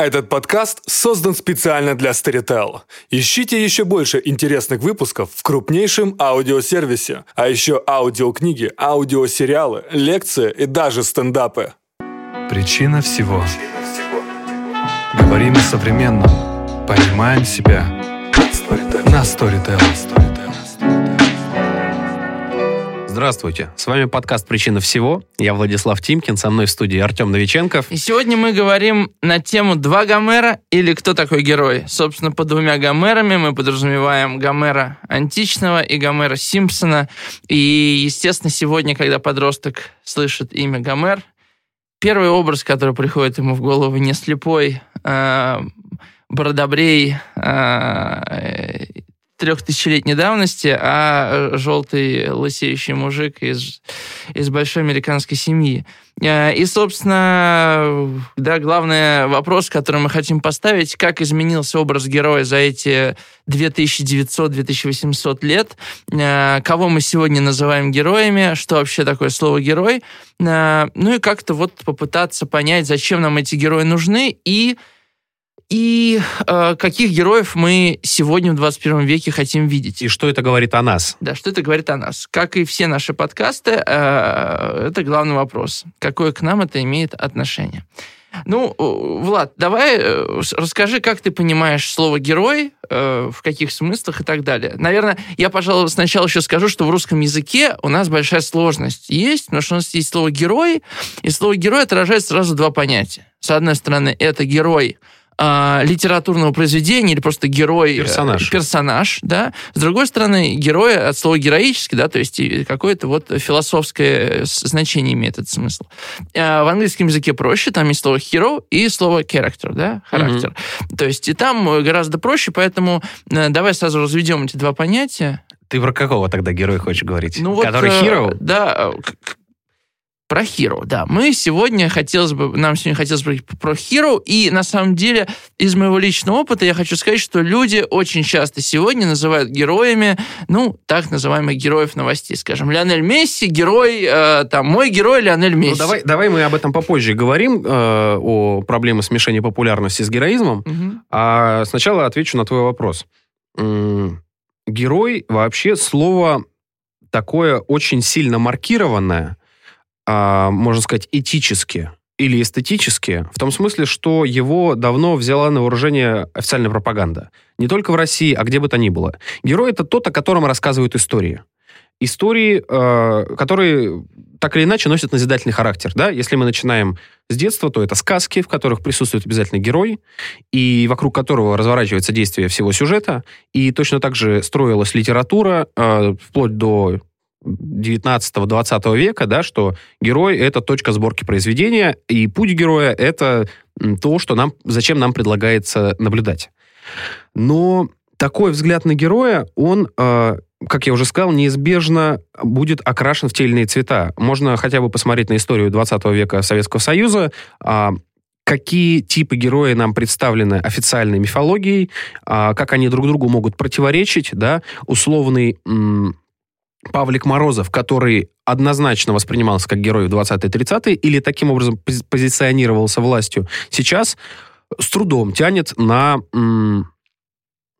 Этот подкаст создан специально для Storytel. Ищите еще больше интересных выпусков в крупнейшем аудиосервисе, а еще аудиокниги, аудиосериалы, лекции и даже стендапы. Причина всего. Говорим о современном. Понимаем себя. На Storytel. Здравствуйте, с вами подкаст «Причина всего». Я Владислав Тимкин, со мной в студии Артем Новиченков. И сегодня мы говорим на тему «Два Гомера» или «Кто такой герой?». Собственно, под двумя Гомерами мы подразумеваем Гомера античного и Гомера Симпсона. И, естественно, сегодня, когда подросток слышит имя Гомер, первый образ, который приходит ему в голову, не слепой, а Бродобрей, а, трехтысячелетней давности, а желтый лысеющий мужик из, из большой американской семьи. Э, и, собственно, да, главный вопрос, который мы хотим поставить, как изменился образ героя за эти 2900-2800 лет, э, кого мы сегодня называем героями, что вообще такое слово «герой», э, ну и как-то вот попытаться понять, зачем нам эти герои нужны и и э, каких героев мы сегодня в 21 веке хотим видеть. И что это говорит о нас? Да, что это говорит о нас. Как и все наши подкасты, э, это главный вопрос. Какое к нам это имеет отношение? Ну, Влад, давай э, расскажи, как ты понимаешь слово «герой», э, в каких смыслах и так далее. Наверное, я, пожалуй, сначала еще скажу, что в русском языке у нас большая сложность есть, потому что у нас есть слово «герой», и слово «герой» отражает сразу два понятия. С одной стороны, это герой – э, литературного произведения или просто герой... Э, персонаж. Персонаж, да. С другой стороны, герой от слова героический, да, то есть какое-то вот философское значение имеет этот смысл. Э, в английском языке проще, там есть слово hero и слово character, да, характер. Mm-hmm. То есть и там гораздо проще, поэтому э, давай сразу разведем эти два понятия. Ты про какого тогда героя хочешь говорить? Ну, Который вот, hero? Да, про Hero, да. Мы сегодня хотелось бы, нам сегодня хотелось бы про Hero, и на самом деле из моего личного опыта я хочу сказать, что люди очень часто сегодня называют героями, ну, так называемых героев новостей, скажем, Лионель Месси, герой, э, там, мой герой Лионель ну, Месси. Ну, давай, давай мы об этом попозже говорим, э, о проблеме смешения популярности с героизмом, угу. а сначала отвечу на твой вопрос. Герой вообще слово такое очень сильно маркированное, а, можно сказать, этически или эстетически, в том смысле, что его давно взяла на вооружение официальная пропаганда. Не только в России, а где бы то ни было. Герой — это тот, о котором рассказывают истории. Истории, э, которые так или иначе носят назидательный характер. Да? Если мы начинаем с детства, то это сказки, в которых присутствует обязательно герой, и вокруг которого разворачивается действие всего сюжета. И точно так же строилась литература, э, вплоть до 19-20 века, да, что герой — это точка сборки произведения, и путь героя — это то, что нам, зачем нам предлагается наблюдать. Но такой взгляд на героя, он, э, как я уже сказал, неизбежно будет окрашен в те или иные цвета. Можно хотя бы посмотреть на историю 20 века Советского Союза, э, какие типы героя нам представлены официальной мифологией, э, как они друг другу могут противоречить, да, условный Павлик Морозов, который однозначно воспринимался как герой в 20-30-е или таким образом позиционировался властью, сейчас с трудом тянет на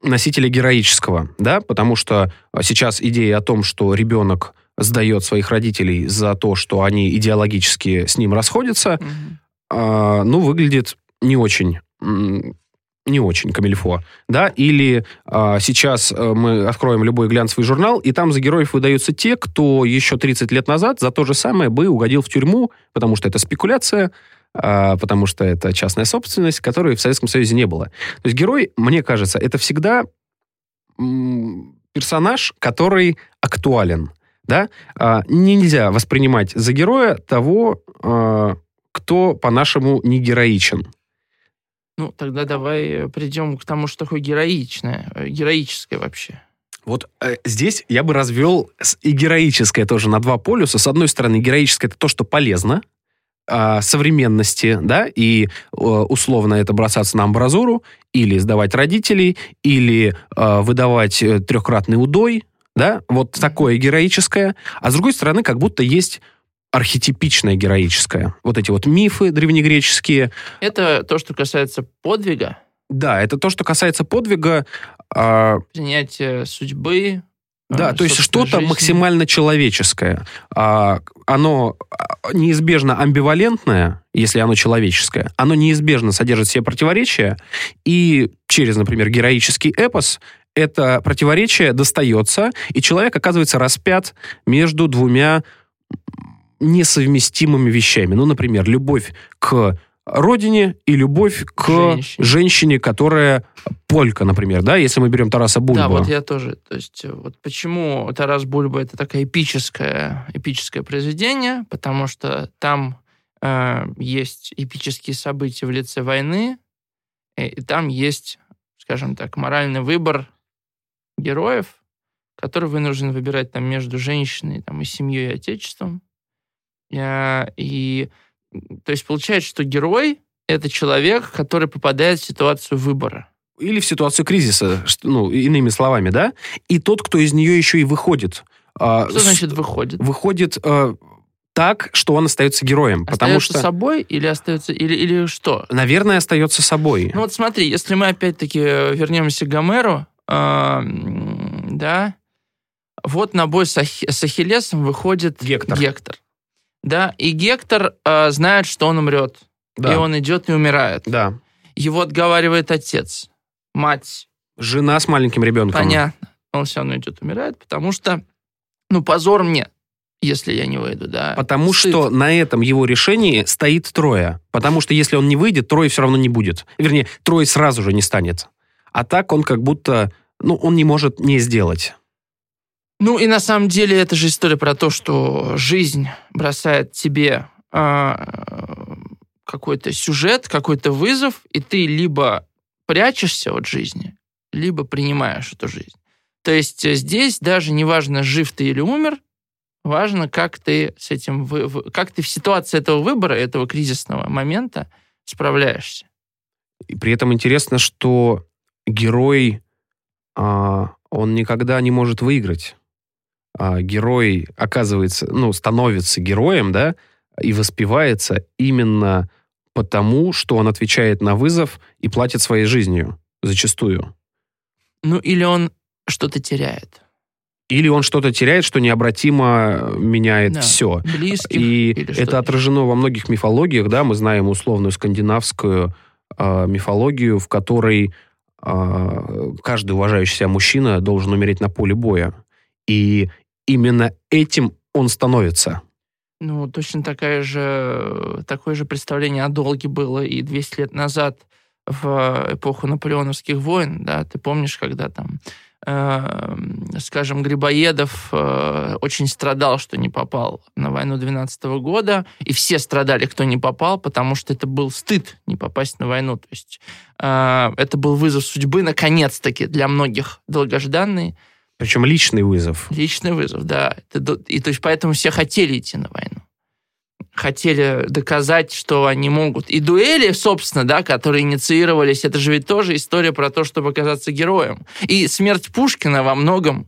носителя героического, да, потому что сейчас идея о том, что ребенок сдает своих родителей за то, что они идеологически с ним расходятся, mm-hmm. э, ну, выглядит не очень не очень камильфо, да, или а, сейчас а, мы откроем любой глянцевый журнал, и там за героев выдаются те, кто еще 30 лет назад за то же самое бы угодил в тюрьму, потому что это спекуляция, а, потому что это частная собственность, которой в Советском Союзе не было. То есть герой, мне кажется, это всегда персонаж, который актуален, да, а, нельзя воспринимать за героя того, а, кто, по-нашему, не героичен. Ну, тогда давай э, придем к тому, что такое героичное, э, героическое вообще. Вот э, здесь я бы развел и героическое тоже на два полюса. С одной стороны, героическое это то, что полезно, э, современности, да, и э, условно это бросаться на амбразуру, или сдавать родителей, или э, выдавать трехкратный удой, да, вот такое героическое. А с другой стороны, как будто есть архетипичное героическое. Вот эти вот мифы древнегреческие. Это то, что касается подвига, Да, это то, что касается подвига. а, принятия судьбы. Да, э, то есть что-то жизни. максимально человеческое. А, оно а, неизбежно амбивалентное, если оно человеческое. Оно неизбежно содержит в себе противоречия. И через, например, героический эпос это противоречие достается, и человек оказывается распят между двумя несовместимыми вещами. Ну, например, любовь к родине и любовь к Женщине. женщине, которая полька, например, да, если мы берем Тараса Бульбу. Да, вот я тоже. То есть э, вот почему Тарас Бульба это такое эпическое, эпическое произведение, потому что там э, есть эпические события в лице войны, и, и там есть, скажем так, моральный выбор героев, который вынужден выбирать там между женщиной там, и семьей и отечеством. Э, И, то есть получается, что герой — это человек, который попадает в ситуацию выбора. или в ситуацию кризиса, ну, иными словами, да, и тот, кто из нее еще и выходит. а, Что значит выходит? Выходит э, так, что он остается героем, потому остается что, собой или остается или или что? наверное, остается собой. Ну вот смотри, если мы опять-таки э, вернемся к Гомеру, э, да, вот на бой с, Ах- с Ахиллесом выходит Гектор. Гектор. Да, и Гектор э, знает, что он умрет, Да. и он идет и умирает. Да. Его отговаривает отец, мать, Жена с маленьким ребенком. понятно. Он все равно идет умирает, потому что, ну, позор мне, если я не выйду, да. Потому Стыд. что на этом его решении стоит трое. Потому что если он не выйдет, трое все равно не будет. Вернее, трое сразу же не станет. А так он как будто, ну, он не может не сделать. Ну и на самом деле это же история про то, что жизнь бросает тебе а, какой-то сюжет, какой-то вызов, и ты либо прячешься от жизни, либо принимаешь эту жизнь. То есть э, здесь даже не важно, жив ты или умер, важно, как ты с этим, как ты в ситуации этого выбора, этого кризисного момента справляешься. И при этом интересно, что герой, а, он никогда не может выиграть. А, герой оказывается, ну, становится героем, да, и воспевается именно потому, что он отвечает на вызов и платит своей жизнью, зачастую. Ну или он что-то теряет. Или он что-то теряет, что необратимо меняет Да. все. Близких И это отражено во многих мифологиях, да, мы знаем условную скандинавскую э, мифологию, в которой э, каждый уважающий себя мужчина должен умереть на поле боя. И именно этим он становится. Ну, точно такая же, такое же представление о долге было и 200 лет назад в эпоху наполеоновских войн, да, ты помнишь, когда там, э, скажем, Грибоедов э, очень страдал, что не попал на войну 12 года, и все страдали, кто не попал, потому что это был стыд не попасть на войну, то есть э, это был вызов судьбы, наконец-таки, для многих долгожданный, Причем личный вызов. Личный вызов, да. И то есть поэтому все хотели идти на войну. Хотели доказать, что они могут. И дуэли, собственно, да, которые инициировались, это же ведь тоже история про то, чтобы оказаться героем. И смерть Пушкина во многом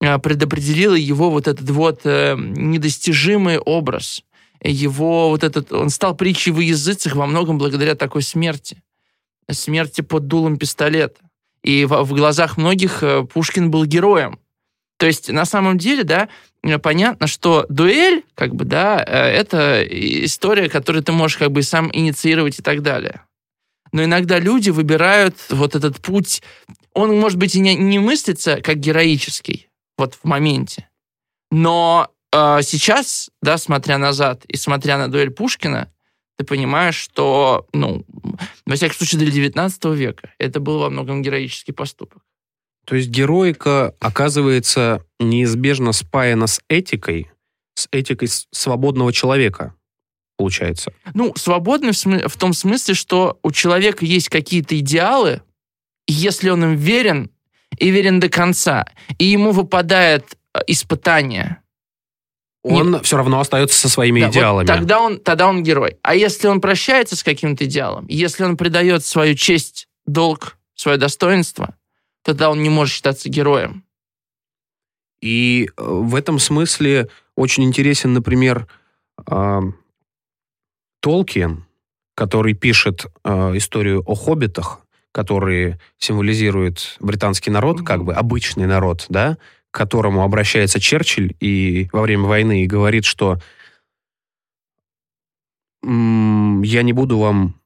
э, предопределила его вот этот вот э, недостижимый образ. Его вот этот... Он стал притчей во языцах во многом благодаря такой смерти. Смерти под дулом пистолета. И в, в глазах многих э, Пушкин был героем. То есть, на самом деле, да, э, понятно, что дуэль, как бы, да, э, это история, которую ты можешь как бы сам инициировать и так далее. Но иногда люди выбирают вот этот путь. Он, может быть, и не, не мыслится как героический, вот в моменте. Но э, сейчас, да, смотря назад и смотря на дуэль Пушкина, ты понимаешь, что, ну, во всяком случае, для 19 века это был во многом героический поступок. То есть героика оказывается неизбежно спаяна с этикой, с этикой свободного человека, получается. Ну, свободный в, смы- в том смысле, что у человека есть какие-то идеалы, и если он им верен, и верен до конца, и ему выпадает э, испытание, Он все равно остается со своими да, вот идеалами. тогда, он, тогда он герой. А если он прощается с каким-то идеалом, если он предает свою честь, долг, свое достоинство, тогда он не может считаться героем. И э, в этом смысле очень интересен, например, а, Толкин, который пишет а, историю о хоббитах, которые символизируют британский народ, как бы обычный народ, да, к которому обращается Черчилль и во время войны и говорит, что «М, я не буду вам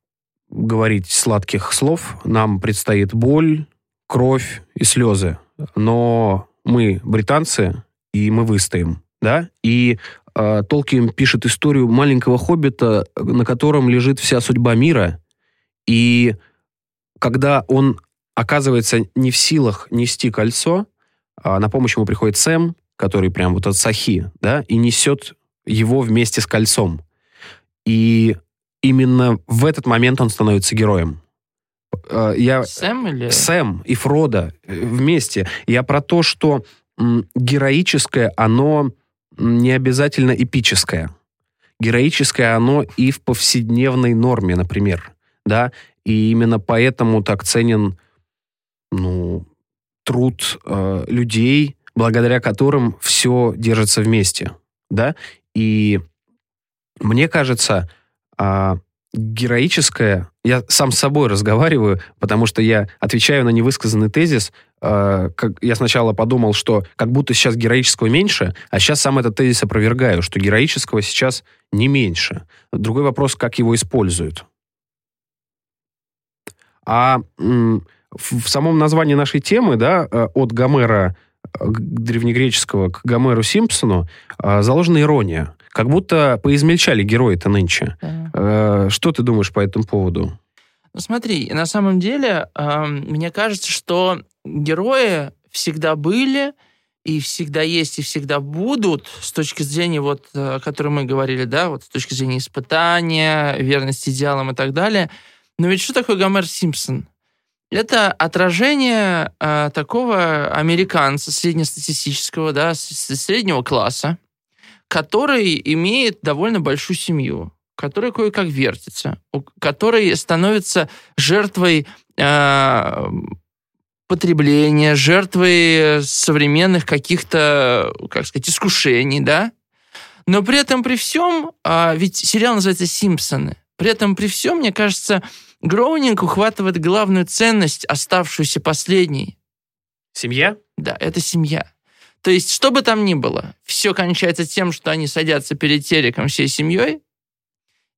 говорить сладких слов, нам предстоит боль, кровь и слезы, но мы британцы, и мы выстоим, да, и э, Толкин пишет историю маленького хоббита, на котором лежит вся судьба мира, и когда он оказывается не в силах нести кольцо, а на помощь ему приходит Сэм, который прям вот от Сахи, да, и несет его вместе с кольцом. И именно в этот момент он становится героем. Э, Я Сэм или... Сэм и Фродо э, вместе. Я про то, что героическое, оно не обязательно эпическое. Героическое оно и в повседневной норме, например. Да? И именно поэтому так ценен ну, труд э, людей, благодаря которым все держится вместе. Да? И мне кажется, а, героическое... Я сам с собой разговариваю, потому что я отвечаю на невысказанный тезис. а, как, я сначала подумал, что как будто сейчас героического меньше, а сейчас сам этот тезис опровергаю, что героического сейчас не меньше. Другой вопрос, как его используют. А в, самом названии нашей темы, да, э, от Гомера э, древнегреческого к Гомеру Симпсону э, заложена ирония. Как будто поизмельчали герои-то нынче. Да. Что ты думаешь по этому поводу? Ну смотри, на самом деле, эм, мне кажется, что герои всегда были и всегда есть и всегда будут с точки зрения вот, о которой мы говорили, да, вот с точки зрения испытания, верности идеалам и так далее. Но ведь что такое Гомер Симпсон? Это отражение э, такого американца среднестатистического, да, среднего класса, который имеет довольно большую семью, который кое-как вертится, который становится жертвой э, потребления, жертвой современных каких-то, как сказать, искушений, да. Но при этом при всем, а, ведь сериал называется «Симпсоны», при этом при всем, мне кажется, Гроунинг ухватывает главную ценность, оставшуюся последней, Семья? да, это семья. То есть, что бы там ни было, все кончается тем, что они садятся перед телеком всей семьей,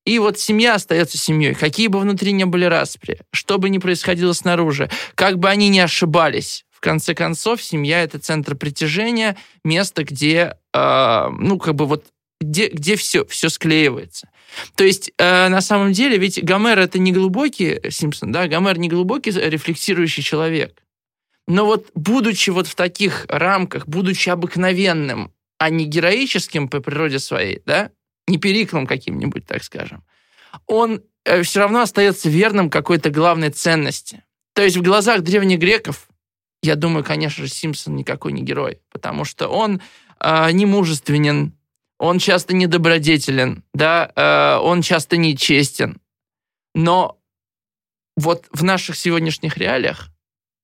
и вот семья остается семьей. Какие бы внутри ни были распри, что бы ни происходило снаружи, как бы они ни ошибались, в конце концов, семья — это центр притяжения, место, где, э, ну, как бы вот, где, где все, все склеивается. То есть, э, на самом деле, ведь Гомер — это не глубокий Симпсон, да, Гомер не глубокий рефлексирующий человек. Но вот будучи вот в таких рамках, будучи обыкновенным, а не героическим по природе своей, да, не периклом каким-нибудь, так скажем, он все равно остается верным какой-то главной ценности. То есть в глазах древних греков, я думаю, конечно же, Симпсон никакой не герой, потому что он э, не мужественен, он часто недобродетелен, да, э, он часто нечестен. Но вот в наших сегодняшних реалиях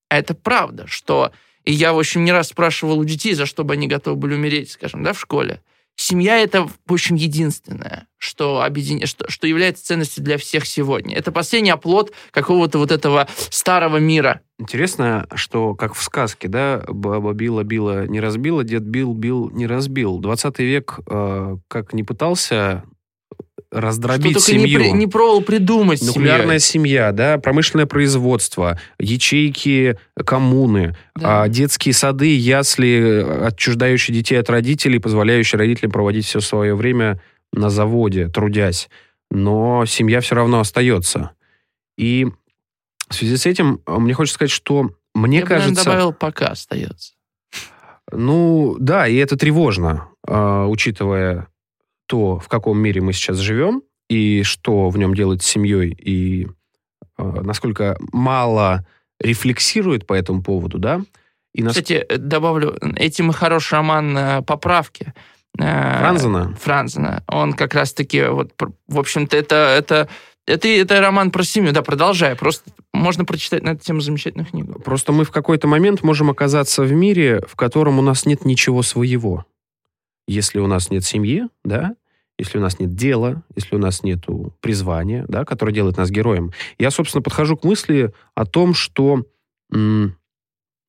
это правда, что... И я, в общем, не раз спрашивал у детей, за что бы они готовы были умереть, скажем, да, в школе. Семья — это, в общем, единственное, что, объедин... что, что является ценностью для всех сегодня. Это последний оплот какого-то вот этого старого мира. Интересно, что как в сказке, да, баба била, била, не разбила, дед бил, бил, не разбил. 20 век э, как не пытался раздробить что только не, семью. при- не пробовал придумать Нуклеарная семью. семья, да, промышленное производство, ячейки коммуны, Да. а, детские сады, ясли, отчуждающие детей от родителей, позволяющие родителям проводить все свое время на заводе, трудясь. Но семья все равно остается. И в связи с этим э, мне хочется сказать, что мне Я кажется... добавил, пока остается. Ну, да, и это тревожно, э, учитывая то, в каком мире мы сейчас живем, и что в нем делать с семьей, и э, насколько мало рефлексирует по этому поводу, да? И нас... Кстати, э, добавлю, этим и хороший роман э, «Поправки». Э, Франзена? Франзена. Он как раз-таки, вот, в общем-то, это, это, это, это роман про семью. Да, продолжай. Просто можно прочитать на эту тему замечательную книгу. Просто мы в какой-то момент можем оказаться в мире, в котором у нас нет ничего своего. Если у нас нет семьи, да, если у нас нет дела, если у нас нет призвания, да, которое делает нас героем, я, собственно, подхожу к мысли о том, что м,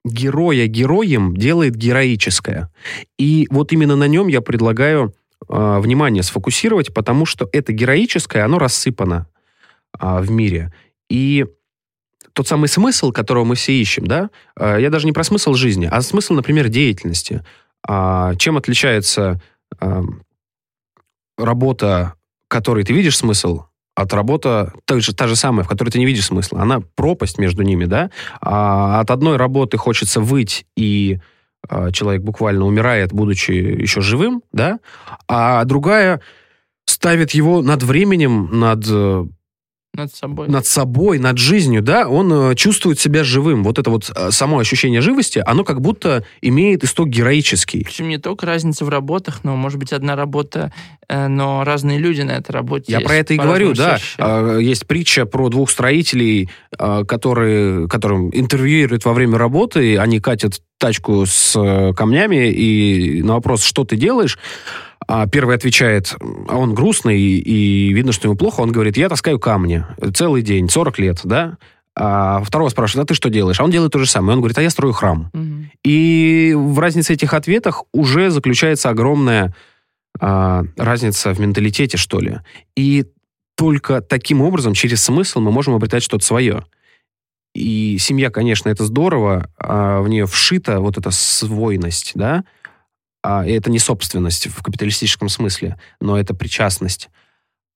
героя героем делает героическое. И вот именно на нем я предлагаю э, внимание сфокусировать, потому что это героическое, оно рассыпано э, в мире. И тот самый смысл, которого мы все ищем, да, э, я даже не про смысл жизни, а смысл, например, деятельности. Э, чем отличается э, работа, которой ты видишь смысл, от работы та же, та же самая, в которой ты не видишь смысла. Она пропасть между ними, да? А от одной работы хочется выть, и а, человек буквально умирает, будучи еще живым, да? А другая ставит его над временем, над э, Над собой. над собой, над жизнью, да, он э, чувствует себя живым. Вот это вот э, само ощущение живости, оно как будто имеет исток героический. Причем не только разница в работах, но может быть одна работа, э, но разные люди на этой работе. Я про это и говорю, да. ощущают. А, Есть притча про двух строителей, которые, которым интервьюируют во время работы, они катят тачку с камнями, и на вопрос, что ты делаешь, а первый отвечает, а он грустный, и видно, что ему плохо, он говорит, я таскаю камни целый день, 40 лет, да? А второго спрашивает, а ты что делаешь? А он делает то же самое. Он говорит, а я строю храм. Мгм. И в разнице этих ответах уже заключается огромная а, разница в менталитете, что ли. И только таким образом, через смысл, мы можем обретать что-то свое. И семья, конечно, это здорово, а в нее вшита вот эта свойность, да, и это не собственность в капиталистическом смысле, но это причастность.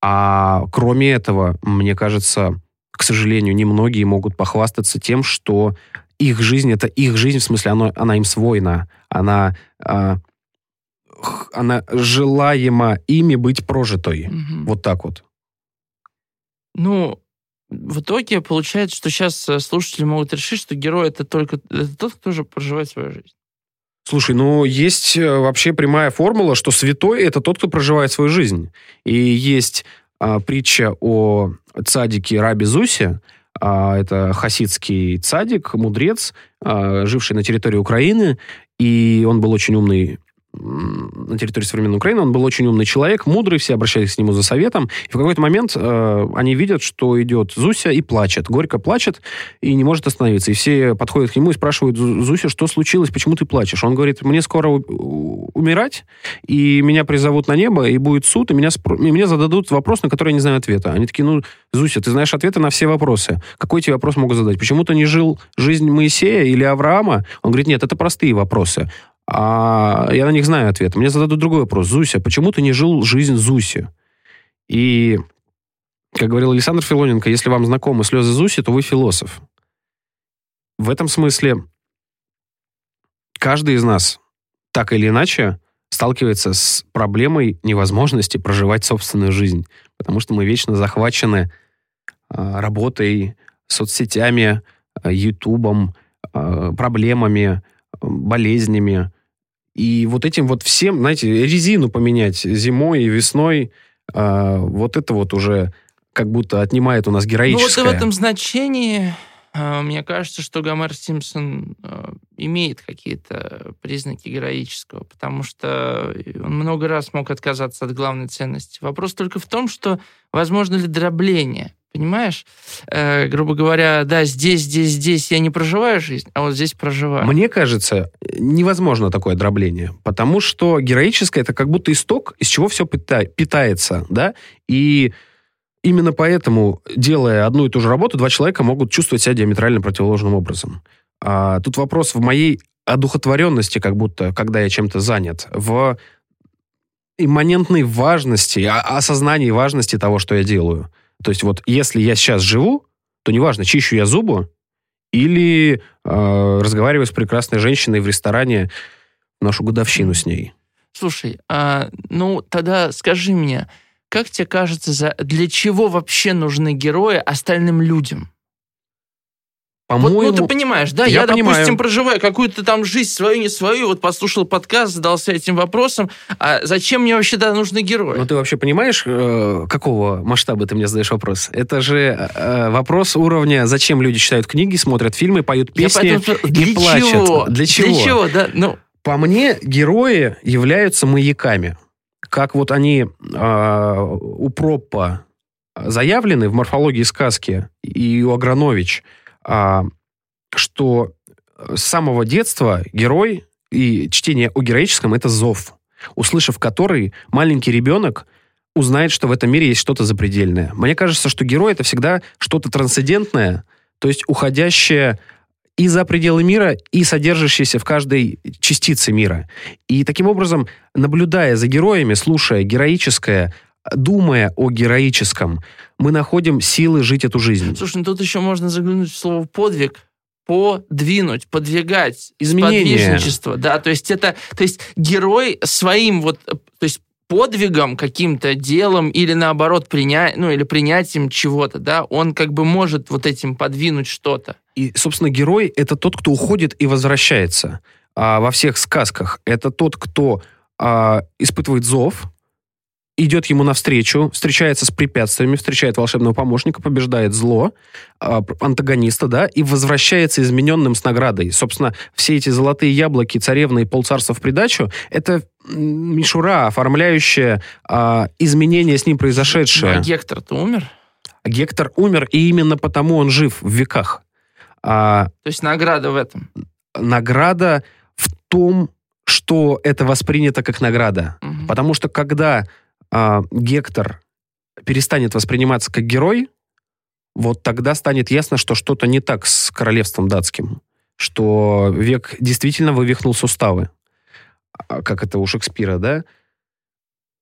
А кроме этого, мне кажется, к сожалению, немногие могут похвастаться тем, что их жизнь это их жизнь, в смысле, оно, она им свойна, она, а, х- она желаема ими быть прожитой. Мгм. Вот так вот. Ну, в итоге получается, что сейчас слушатели могут решить, что герой это только это тот, кто уже проживает свою жизнь. Слушай, ну есть э, вообще прямая формула, что святой это тот, кто проживает свою жизнь. И есть а, притча о цадике Раби Зусе. А, это хасидский цадик, мудрец, а, живший на территории Украины. И он был очень умный на территории современной Украины. Он был очень умный человек, мудрый, все обращались к нему за советом. И в какой-то момент э, они видят, что идет Зуся и плачет. Горько плачет и не может остановиться. И все подходят к нему и спрашивают, «Зу- Зуся, что случилось, почему ты плачешь? Он говорит, мне скоро умирать, и меня призовут на небо, и будет суд, и меня, спро- и мне зададут вопрос, на который я не знаю ответа. Они такие, ну, Зуся, ты знаешь ответы на все вопросы. Какой тебе вопрос могу задать? Почему ты не жил жизнь Моисея или Авраама? Он говорит, нет, это простые вопросы. А я на них знаю ответ. Мне зададут другой вопрос. Зуся, почему ты не жил жизнь Зуси? И, как говорил Александр Филоненко, если вам знакомы слезы Зуси, то вы философ. В этом смысле каждый из нас так или иначе сталкивается с проблемой невозможности проживать собственную жизнь, потому что мы вечно захвачены а, работой, соцсетями, а, ютубом, а, проблемами, болезнями. И вот этим вот всем, знаете, резину поменять зимой и весной, а, вот это вот уже как будто отнимает у нас Ну вот героическое. в этом значении э, мне кажется, что Гомер Симпсон э, имеет какие-то признаки героического, потому что он много раз мог отказаться от главной ценности. Вопрос только в том, что возможно ли дробление. Понимаешь? Э, грубо говоря, да, здесь, здесь, здесь я не проживаю жизнь, а вот здесь проживаю. Мне кажется, невозможно такое дробление, потому что героическое это как будто исток, из чего все питается, да, и именно поэтому, делая одну и ту же работу, два человека могут чувствовать себя диаметрально противоположным образом. А, тут вопрос в моей одухотворенности, как будто, когда я чем-то занят, в имманентной важности, а- осознании важности того, что я делаю. То есть вот если я сейчас живу, то неважно, чищу я зубы или э, разговариваю с прекрасной женщиной в ресторане нашу годовщину с ней. Слушай, а, ну тогда скажи мне, как тебе кажется, за, для чего вообще нужны герои остальным людям? Вот, По-моему, ну, ты понимаешь, да, я я, понимаю. допустим, проживаю какую-то там жизнь свою, не свою, вот послушал подкаст, задался этим вопросом, а зачем мне вообще тогда нужны герои? ну ты вообще понимаешь, э, какого масштаба ты мне задаешь вопрос? Это же э, вопрос уровня, зачем люди читают книги, смотрят фильмы, поют Я песни поэтому спрашиваю, и для плачут. чего? Для чего? Для чего, да? Ну, По мне, герои являются маяками, как вот они э, у Проппа заявлены в морфологии сказки и у Агранович, что с самого детства герой и чтение о героическом – это зов, услышав который, маленький ребенок узнает, что в этом мире есть что-то запредельное. Мне кажется, что герой – это всегда что-то трансцендентное, то есть уходящее и за пределы мира, и содержащееся в каждой частице мира. И таким образом, наблюдая за героями, слушая героическое, думая о героическом, мы находим силы жить эту жизнь. Слушай, ну тут еще можно заглянуть в слово подвиг. Подвинуть, подвигать, Изменение. сподвижничество, да, то есть это, то есть герой своим вот, то есть подвигом, каким-то делом или наоборот приня... ну или принятием чего-то, да, он как бы может вот этим подвинуть что-то. И, собственно, герой — это тот, кто уходит и возвращается. А во всех сказках это тот, кто а, испытывает зов, идет ему навстречу, встречается с препятствиями, встречает волшебного помощника, побеждает зло, а, антагониста, да, и возвращается измененным с наградой. Собственно, все эти золотые яблоки, царевны и полцарства в придачу — это мишура, оформляющая а, изменения с ним произошедшие. а Гектор-то умер? Гектор умер, и именно потому он жив в веках. А, То есть награда в этом. награда в том, что это воспринято как награда. Мгм. Потому что когда а, Гектор перестанет восприниматься как герой, вот тогда станет ясно, что что-то не так с королевством датским. Что век действительно вывихнул суставы. А, Как это у Шекспира, да?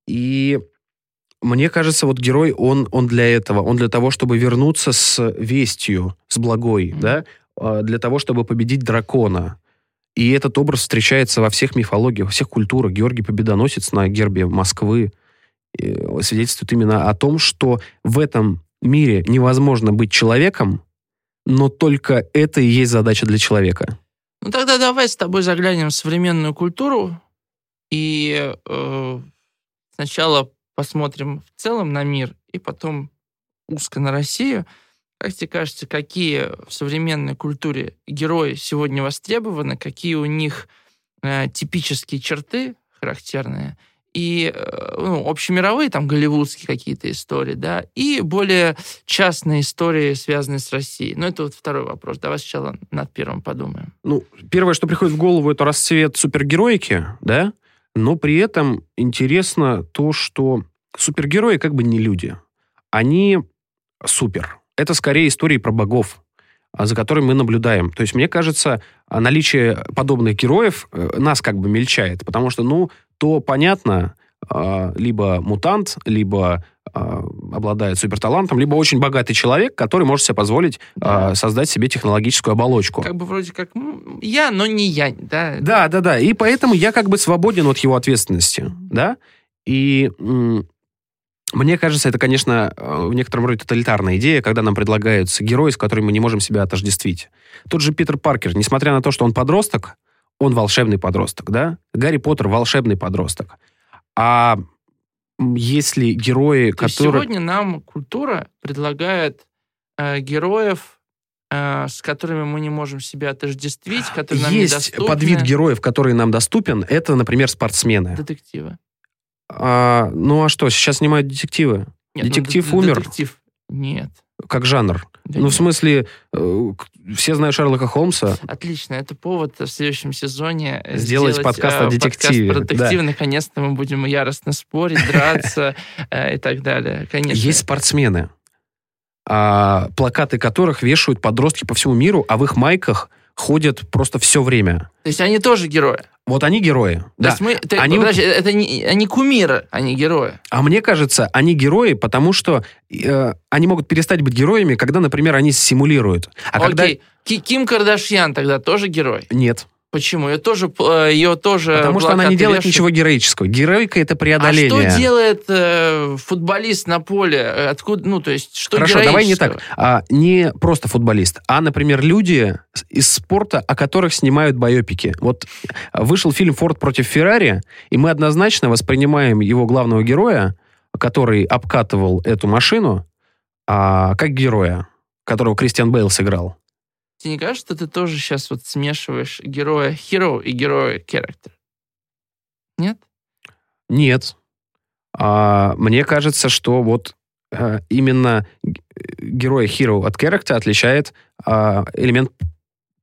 И мне кажется, вот герой, он, он для этого. Он для того, чтобы вернуться с вестью, с благой, Мгм. да? А, Для того, чтобы победить дракона. И этот образ встречается во всех мифологиях, во всех культурах. Георгий Победоносец на гербе Москвы э, свидетельствует именно о том, что в этом мире невозможно быть человеком, но только это и есть задача для человека. Ну тогда давай с тобой заглянем в современную культуру и э, сначала посмотрим в целом на мир и потом узко на Россию. Как тебе кажется, какие в современной культуре герои сегодня востребованы, какие у них э, типические черты характерные, и э, ну, общемировые, там, голливудские какие-то истории, да, и более частные истории, связанные с Россией. Но это вот второй вопрос. Давай сначала над первым подумаем. Ну, первое, что приходит в голову, это расцвет супергероики, да? Но при этом интересно то, что супергерои как бы не люди. Они супер. Это скорее истории про богов, за которыми мы наблюдаем. То есть, мне кажется, а, наличие подобных героев э, нас как бы мельчает, потому что, ну, то понятно, а, либо мутант, либо а, обладает суперталантом, либо очень богатый человек, который может себе позволить Да. а, создать себе технологическую оболочку. Как бы вроде как м, я, но не я, да. Да, да, да. И поэтому я как бы свободен от его ответственности, да. И мне кажется, это, конечно, э, в некотором роде тоталитарная идея, когда нам предлагаются герои, с которыми мы не можем себя отождествить. Тот же Питер Паркер, несмотря на то, что он подросток, он волшебный подросток, да. Гарри Поттер волшебный подросток. А если герои, То которые... сегодня нам культура предлагает э, героев, э, с которыми мы не можем себя отождествить, которые нам Есть недоступны. подвид героев, который нам доступен, это, например, спортсмены. Детективы. А, ну а что, сейчас снимают детективы? Нет, ну, Детектив дет- умер. Детектив. Нет. Как жанр. Да ну, в нет. смысле, э, все знают Шерлока Холмса. Отлично, это повод в следующем сезоне э, Сделать подкаст о э, детективе, Подкаст про детективы. да. Наконец-то мы будем яростно спорить, драться э, и так далее. Конечно. Есть спортсмены, а, плакаты которых вешают подростки по всему миру, а в их майках ходят просто все время. То есть они тоже герои. Вот они герои. То Да. есть мы, ты- Они подожди, это не, они кумиры, они герои. А мне кажется, они герои, потому что э, они могут перестать быть героями, когда, например, они симулируют. А когда... Окей, Ки- Ким Кардашьян тогда тоже герой. Нет. Почему? Ее тоже, э, ее тоже Потому что она не делает вешают. ничего героического. Героика — это А преодоление. что делает э, футболист на поле? Откуда, ну, то есть, что Хорошо, давай не так. А, не просто футболист, а, например, люди из спорта, о которых снимают байопики. Вот а, вышел фильм «Форд против Феррари», и мы однозначно воспринимаем его главного героя, который обкатывал эту машину, а, как героя, которого Кристиан Бейл сыграл. Тебе не кажется, что ты тоже сейчас вот смешиваешь героя hero и героя character? Нет? Нет. а, мне кажется, что вот а, именно героя Hero от Character отличает а, элемент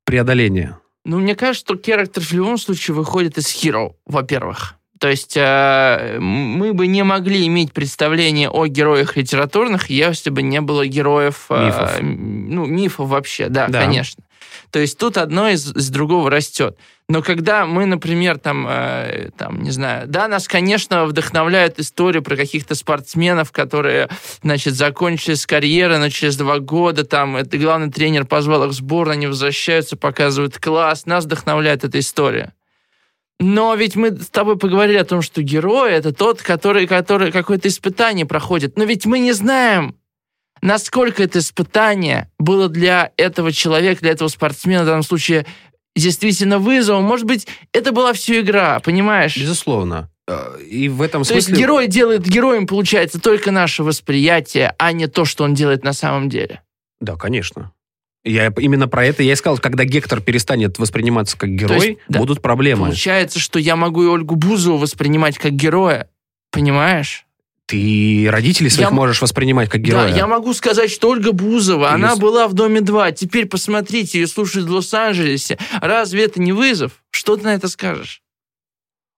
преодоления. Ну, мне кажется, что character в любом случае выходит из hero, во-первых. То есть э, мы бы не могли иметь представление о героях литературных, если бы не было героев... э, Мифов. м, ну, мифов вообще, да, Да. конечно. То есть тут одно из, из другого растет. Но когда мы, например, там, э, там, не знаю, да, нас, конечно, вдохновляют истории про каких-то спортсменов, которые, значит, закончили с карьеры, но через два года там, это главный тренер позвал их в сборную, они возвращаются, показывают класс, нас вдохновляет эта история. Но ведь мы с тобой поговорили о том, что герой это тот, который, который какое-то испытание проходит. Но ведь мы не знаем, насколько это испытание было для этого человека, для этого спортсмена в данном случае действительно вызовом. Может быть, это была все игра, понимаешь? Безусловно. Э, И в этом То есть смысле... герой делает героем, получается, только наше восприятие, а не то, что он делает на самом деле. Да, конечно. Я именно про это я и сказал, когда Гектор перестанет восприниматься как герой, есть, да. будут проблемы. Получается, что я могу и Ольгу Бузову воспринимать как героя, понимаешь? Ты родителей своих Я можешь воспринимать как героя. Да, я могу сказать, что Ольга Бузова, И она была в Доме 2. Теперь посмотрите, ее слушают в Лос-Анджелесе. Разве это не вызов? Что ты на это скажешь?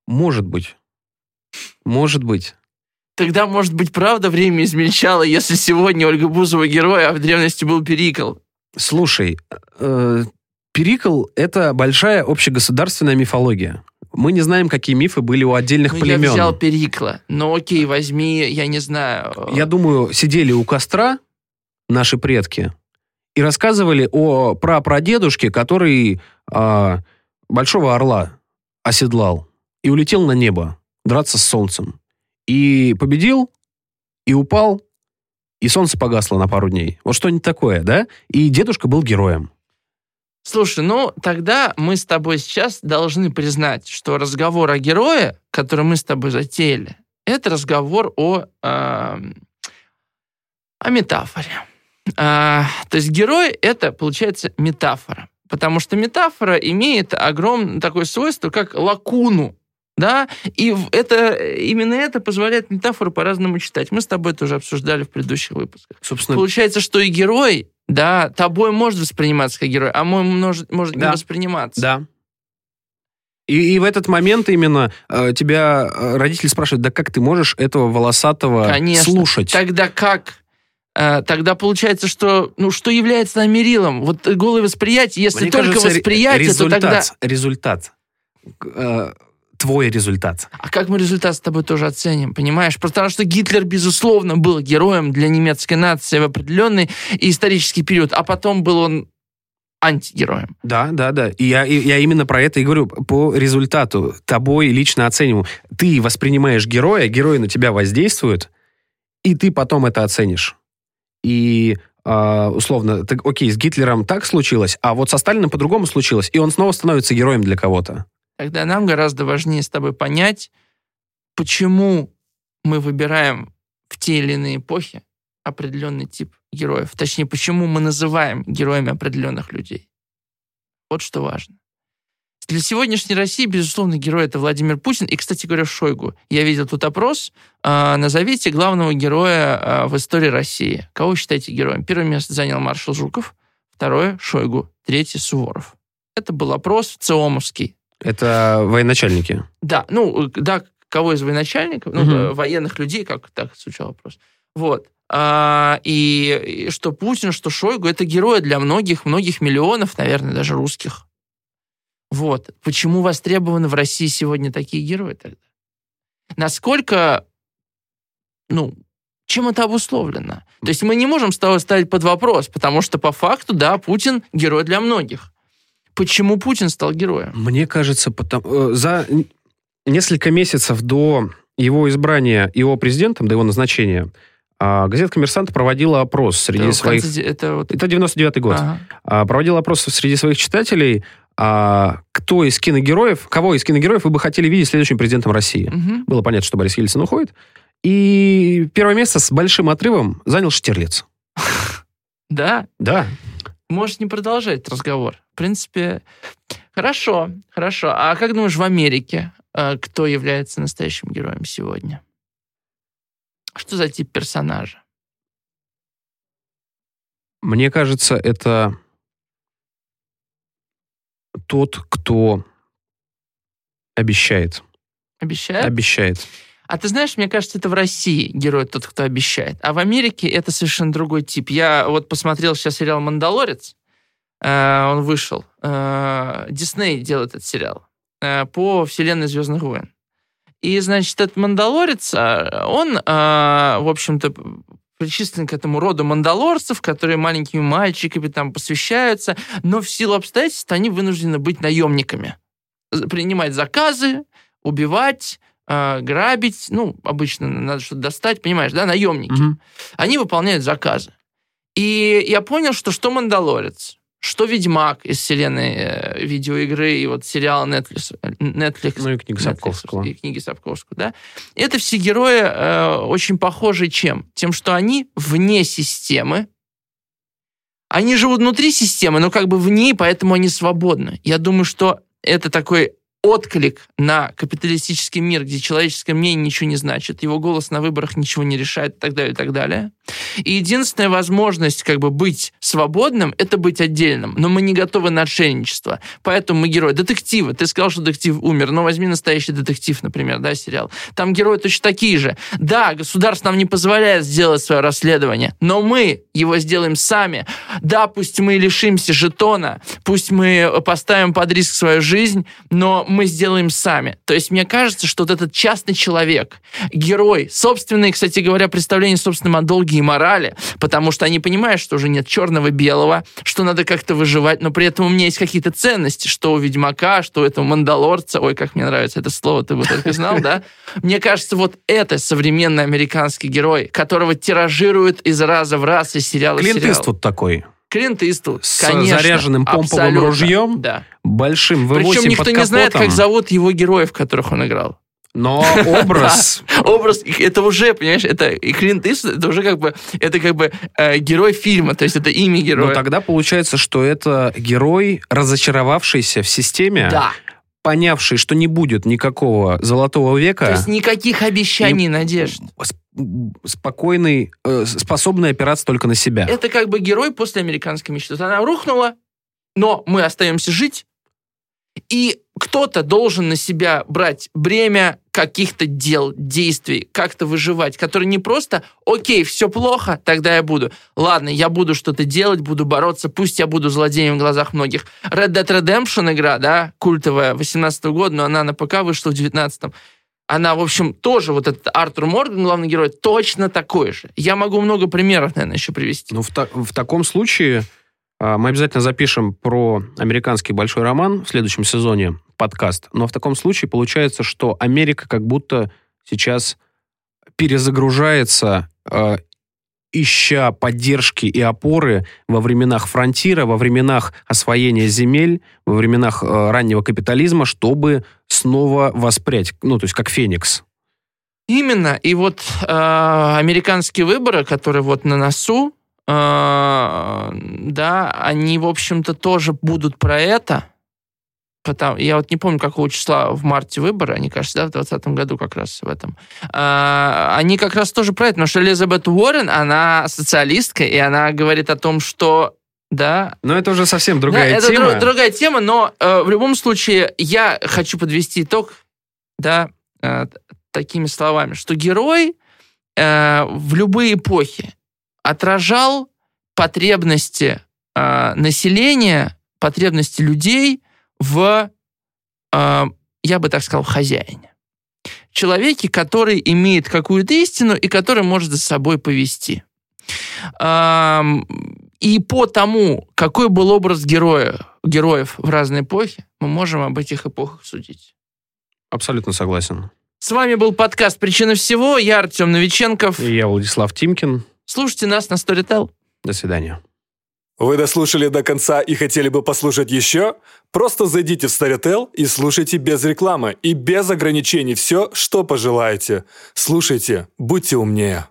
Может быть. Может быть. Тогда, может быть, правда время измельчало, если сегодня Ольга Бузова герой, а в древности был Перикл. Слушай, э, Перикл — это большая общегосударственная мифология. Мы не знаем, какие мифы были у отдельных Ну, племен. я взял Перикла. Ну, окей, возьми, я не знаю. Я думаю, сидели у костра наши предки и рассказывали о прапрадедушке, который а, большого орла оседлал и улетел на небо драться с солнцем. И победил, и упал, и солнце погасло на пару дней. Вот что-нибудь такое, да? И дедушка был героем. Слушай, ну тогда мы с тобой сейчас должны признать, что разговор о герое, который мы с тобой затеяли, это разговор о, эм, о метафоре. А, то есть герой это, получается, метафора. Потому что метафора имеет огромное такое свойство, как лакуну. Да, и это, именно это позволяет метафору по-разному читать. Мы с тобой это уже обсуждали в предыдущих выпусках. Собственно, Получается, что и герой, да, тобой может восприниматься как герой, а мой может, может не Да. восприниматься. да. И, и в этот момент именно э, тебя э, родители спрашивают, да как ты можешь этого волосатого Конечно. слушать? Тогда как? Э, Тогда получается, что ну что является нам мерилом? Вот голое восприятие, если Мне только кажется, восприятие, результат, то тогда. результат. Э, твой результат. А как мы результат с тобой тоже оценим, понимаешь? Потому что Гитлер, безусловно, был героем для немецкой нации в определенный исторический период, а потом был он антигероем. Да, да, да. И я, я именно про это и говорю. По результату тобой лично оцениваю. Ты воспринимаешь героя, герой на тебя воздействует, и ты потом это оценишь. И а, условно, ты, окей, с Гитлером так случилось, а вот со Сталиным по-другому случилось, и он снова становится героем для кого-то. Тогда нам гораздо важнее с тобой понять, почему мы выбираем в те или иные эпохи определенный тип героев. Точнее, почему мы называем героями определенных людей. Вот что важно. Для сегодняшней России, безусловно, герой это Владимир Путин. И, кстати говоря, Шойгу. Я видел тут опрос. А, назовите главного героя а, в истории России. Кого считаете героем? Первое место занял маршал Жуков, второе — Шойгу, третье — Суворов. Это был опрос ЦИОМовский. Это военачальники. Да, ну, э, да, кого из военачальников, ну, э, военных людей, как так звучал вопрос. Вот. А, и, и что Путин, что Шойгу, это герои для многих, многих миллионов, наверное, даже русских. Вот. Почему востребованы в России сегодня такие герои тогда? Насколько, ну, чем это обусловлено? То есть мы не можем с тобой ставить под вопрос, потому что по факту, да, Путин герой для многих. Почему Путин стал героем? Мне кажется, потом, э, за несколько месяцев до его избрания его президентом, до его назначения, а, газета «Коммерсант» проводила опрос среди Это своих... конце это вот Это 99-й год. Ага. А, проводил опрос среди своих читателей, а, кто из киногероев, кого из киногероев вы бы хотели видеть следующим президентом России. Мгм. Было понятно, что Борис Ельцин уходит. И первое место с большим отрывом занял Штирлиц. Да, Да. можешь не продолжать разговор. В принципе, хорошо, хорошо. А как думаешь, в Америке э, кто является настоящим героем сегодня? Что за тип персонажа? Мне кажется, это тот, кто обещает. Обещает? Обещает. А ты знаешь, мне кажется, это в России герой тот, кто обещает. А в Америке это совершенно другой тип. Я вот посмотрел сейчас сериал «Мандалорец». Э, он вышел. Э, Дисней делает этот сериал э, по вселенной «Звездных войн». И, значит, этот «Мандалорец», э, он, в общем-то, причислен к этому роду мандалорцев, которые маленькими мальчиками там посвящаются, но в силу обстоятельств они вынуждены быть наемниками. Принимать заказы, убивать, грабить. Ну, обычно надо что-то достать, понимаешь, да, наемники. Мгм. Они выполняют заказы. И я понял, что что «Мандалорец», что «Ведьмак» из вселенной э, видеоигры и вот сериала Netflix, Netflix Ну и книга Сапковского. И книги Сапковского, да. Это все герои э, очень похожи чем? Тем, что они вне системы. Они живут внутри системы, но как бы в ней, поэтому они свободны. Я думаю, что это такой отклик на капиталистический мир, где человеческое мнение ничего не значит, его голос на выборах ничего не решает и так далее, и так далее. И единственная возможность как бы быть свободным, это быть отдельным. Но мы не готовы на отшельничество. Поэтому мы герои. Детективы. Ты сказал, что детектив умер. Но возьми настоящий детектив, например, да, сериал. Там герои точно такие же. Да, государство нам не позволяет сделать свое расследование, но мы его сделаем сами. Да, пусть мы лишимся жетона, пусть мы поставим под риск свою жизнь, но мы сделаем сами. То есть мне кажется, что вот этот частный человек, герой, собственные, кстати говоря, представления собственным о долге и морали, потому что они понимают, что уже нет черного-белого, что надо как-то выживать, но при этом у меня есть какие-то ценности, что у Ведьмака, что у этого Мандалорца, ой, как мне нравится это слово, ты бы только знал, да? Мне кажется, вот это современный американский герой, которого тиражируют из раза в раз, из сериала в Клинт сериал. Иствуд такой. Клинт Иствуд, С конечно. заряженным помповым абсолютно, ружьем, Да. Большим V8 Причем никто не знает, как зовут его героев, которых он играл. Но образ... Образ, это уже, понимаешь, это и Клинт Иствуд, это уже как бы, это как бы э, герой фильма, то есть это имя Но героя. тогда получается, что это герой, разочаровавшийся в системе, Да. понявший, что не будет никакого золотого То века, есть никаких обещаний и надежд. сп- спокойный, э, способный опираться только на себя. Это как бы герой после американской мечты. Она рухнула, но мы остаемся жить, и кто-то должен на себя брать бремя каких-то дел, действий, как-то выживать, который не просто «Окей, все плохо, тогда я буду». Ладно, я буду что-то делать, буду бороться, пусть я буду злодеем в глазах многих. Red Dead Redemption игра, да, культовая, 18 года, но она на ПК вышла в 19 она, в общем, тоже, вот этот Артур Морган, главный герой, точно такой же. Я могу много примеров, наверное, еще привести. Ну, в, та- в таком случае мы обязательно запишем про американский большой роман в следующем сезоне подкаст. Но в таком случае получается, что Америка как будто сейчас перезагружается, а, ища поддержки и опоры во временах фронтира, во временах освоения земель, во временах а, раннего капитализма, чтобы снова воспрять, ну, то есть как феникс. Именно. И вот э, американские выборы, которые вот на носу, да, они, в общем-то, тоже будут про это. Потому, я вот не помню, какого числа в марте выборы, они, кажется, да, в 2020 году как раз в этом. А, они как раз тоже про это, потому что Элизабет Уоррен, она социалистка, и она говорит о том, что да, Но это уже совсем другая да, это тема. дру- другая тема, но э, в любом случае я хочу подвести итог, да, э, такими словами, что герой э, в любые эпохи отражал потребности э, населения, потребности людей в, э, я бы так сказал, хозяине. Человеке, который имеет какую-то истину и который может за собой повести. Ам, И по тому, какой был образ героя, героев в разные эпохи, мы можем об этих эпохах судить. Абсолютно согласен. С вами был подкаст «Причина всего». Я Артем Новиченков. И я Владислав Тимкин. Слушайте нас на Storytel. До свидания. Вы дослушали до конца и хотели бы послушать еще? Просто зайдите в Storytel и слушайте без рекламы и без ограничений все, что пожелаете. Слушайте, будьте умнее.